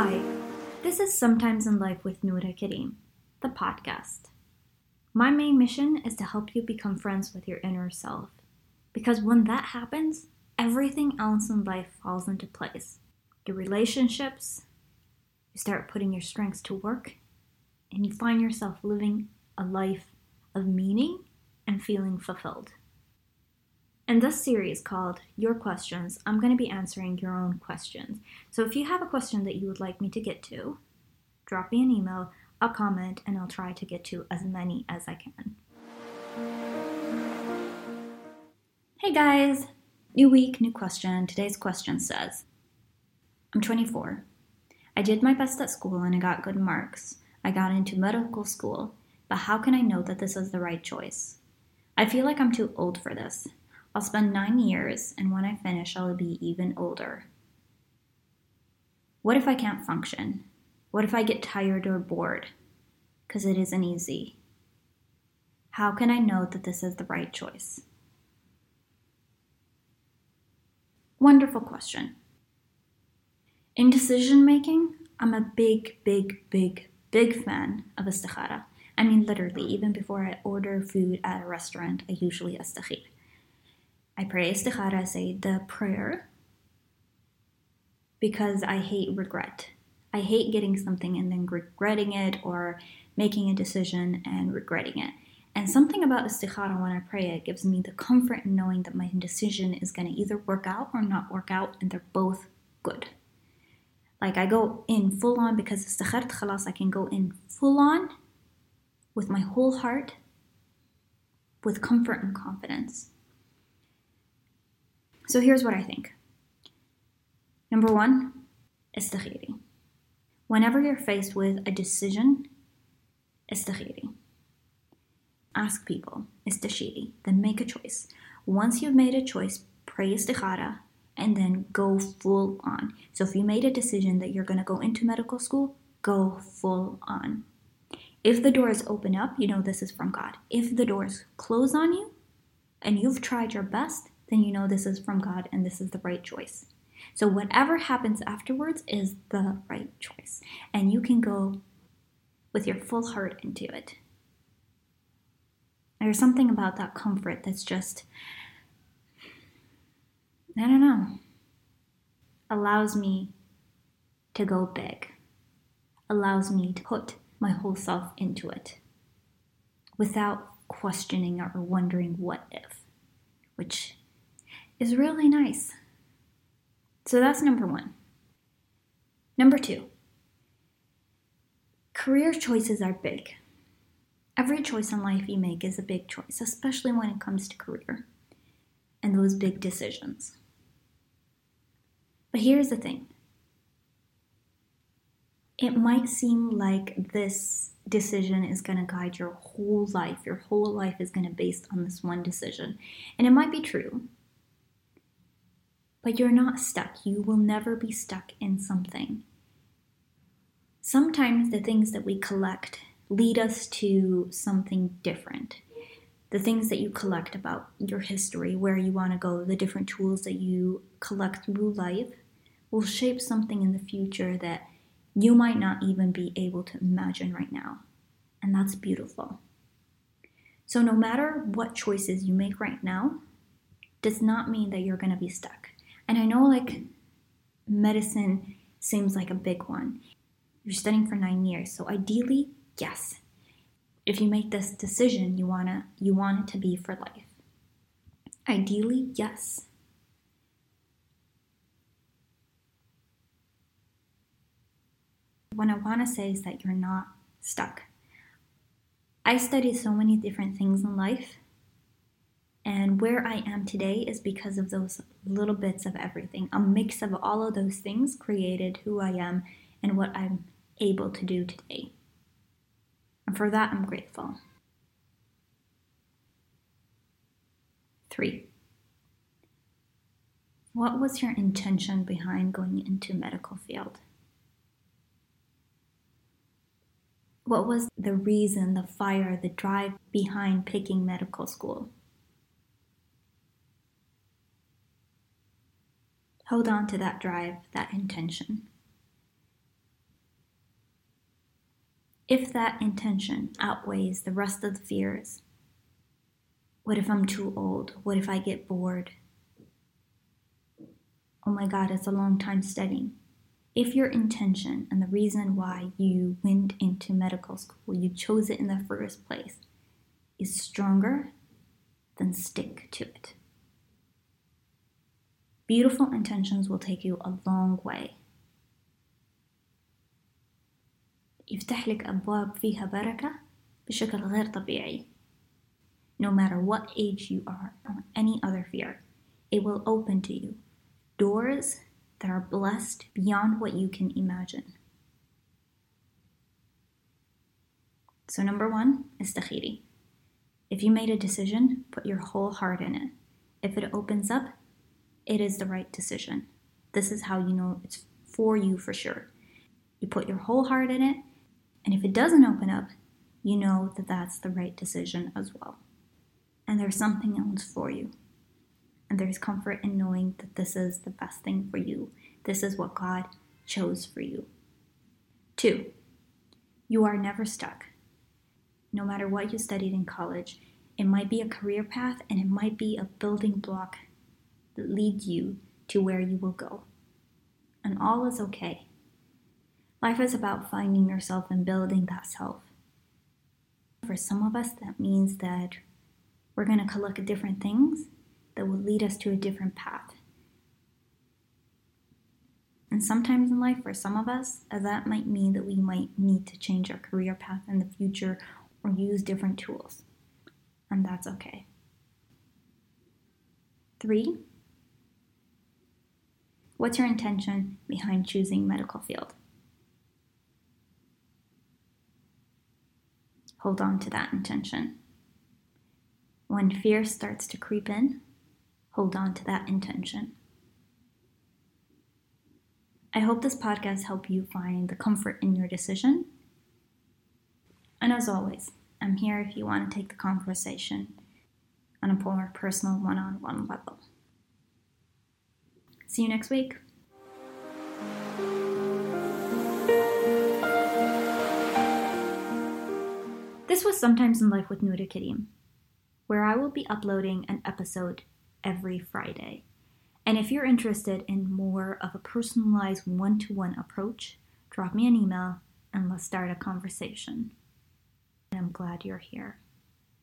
Hi, this is Sometimes in Life with Noura Kareem, the podcast. My main mission is to help you become friends with your inner self. Because when that happens, everything else in life falls into place. Your relationships, you start putting your strengths to work, and you find yourself living a life of meaning and feeling fulfilled. In this series called Your Questions, I'm going to be answering your own questions. So if you have a question that you would like me to get to, drop me an email, a comment, and I'll try to get to as many as I can. Hey guys! New week, new question. Today's question says I'm 24. I did my best at school and I got good marks. I got into medical school, but how can I know that this is the right choice? I feel like I'm too old for this. I'll spend nine years, and when I finish, I'll be even older. What if I can't function? What if I get tired or bored? Because it isn't easy. How can I know that this is the right choice? Wonderful question. In decision making, I'm a big, big, big, big fan of istikhara. I mean, literally, even before I order food at a restaurant, I usually astakhir. I pray istikhara, say the prayer, because I hate regret. I hate getting something and then regretting it or making a decision and regretting it. And something about istikhara when I pray it gives me the comfort in knowing that my decision is going to either work out or not work out, and they're both good. Like I go in full on because istikhart khalas, I can go in full on with my whole heart, with comfort and confidence. So here's what I think. Number one, istakhiri. Whenever you're faced with a decision, istakhiri. Ask people, istashiri, then make a choice. Once you've made a choice, pray istikhara, and then go full on. So if you made a decision that you're going to go into medical school, go full on. If the doors open up, you know this is from God. If the doors close on you and you've tried your best, then you know this is from God and this is the right choice. So, whatever happens afterwards is the right choice. And you can go with your full heart into it. There's something about that comfort that's just, I don't know, allows me to go big, allows me to put my whole self into it without questioning or wondering what if, which is really nice. So that's number one. Number two, career choices are big. Every choice in life you make is a big choice, especially when it comes to career and those big decisions. But here's the thing it might seem like this decision is going to guide your whole life. Your whole life is going to be based on this one decision. And it might be true. But you're not stuck. You will never be stuck in something. Sometimes the things that we collect lead us to something different. The things that you collect about your history, where you want to go, the different tools that you collect through life will shape something in the future that you might not even be able to imagine right now. And that's beautiful. So, no matter what choices you make right now, does not mean that you're going to be stuck. And I know like medicine seems like a big one. You're studying for nine years, so ideally, yes. If you make this decision, you wanna you want it to be for life. Ideally, yes. What I want to say is that you're not stuck. I studied so many different things in life and where I am today is because of those little bits of everything. A mix of all of those things created who I am and what I'm able to do today. And for that, I'm grateful. Three. What was your intention behind going into medical field? What was the reason, the fire, the drive behind picking medical school? Hold on to that drive, that intention. If that intention outweighs the rest of the fears, what if I'm too old? What if I get bored? Oh my God, it's a long time studying. If your intention and the reason why you went into medical school, you chose it in the first place, is stronger, then stick to it. Beautiful intentions will take you a long way. يفتح لك أبواب فيها بركة بشكل غير طبيعي. No matter what age you are or any other fear, it will open to you doors that are blessed beyond what you can imagine. So, number one istakhiri. If you made a decision, put your whole heart in it. If it opens up, it is the right decision. This is how you know it's for you for sure. You put your whole heart in it, and if it doesn't open up, you know that that's the right decision as well. And there's something else for you. And there's comfort in knowing that this is the best thing for you. This is what God chose for you. Two, you are never stuck. No matter what you studied in college, it might be a career path and it might be a building block that leads you to where you will go. And all is okay. Life is about finding yourself and building that self. For some of us, that means that we're going to collect different things that will lead us to a different path. And sometimes in life, for some of us, uh, that might mean that we might need to change our career path in the future or use different tools. And that's okay. Three, what's your intention behind choosing medical field? Hold on to that intention. When fear starts to creep in, hold on to that intention. I hope this podcast helped you find the comfort in your decision. And as always, I'm here if you want to take the conversation on a more personal one on one level. See you next week. This was Sometimes in Life with Kareem, where I will be uploading an episode every Friday. And if you're interested in more of a personalized one to one approach, drop me an email and let's start a conversation. I'm glad you're here.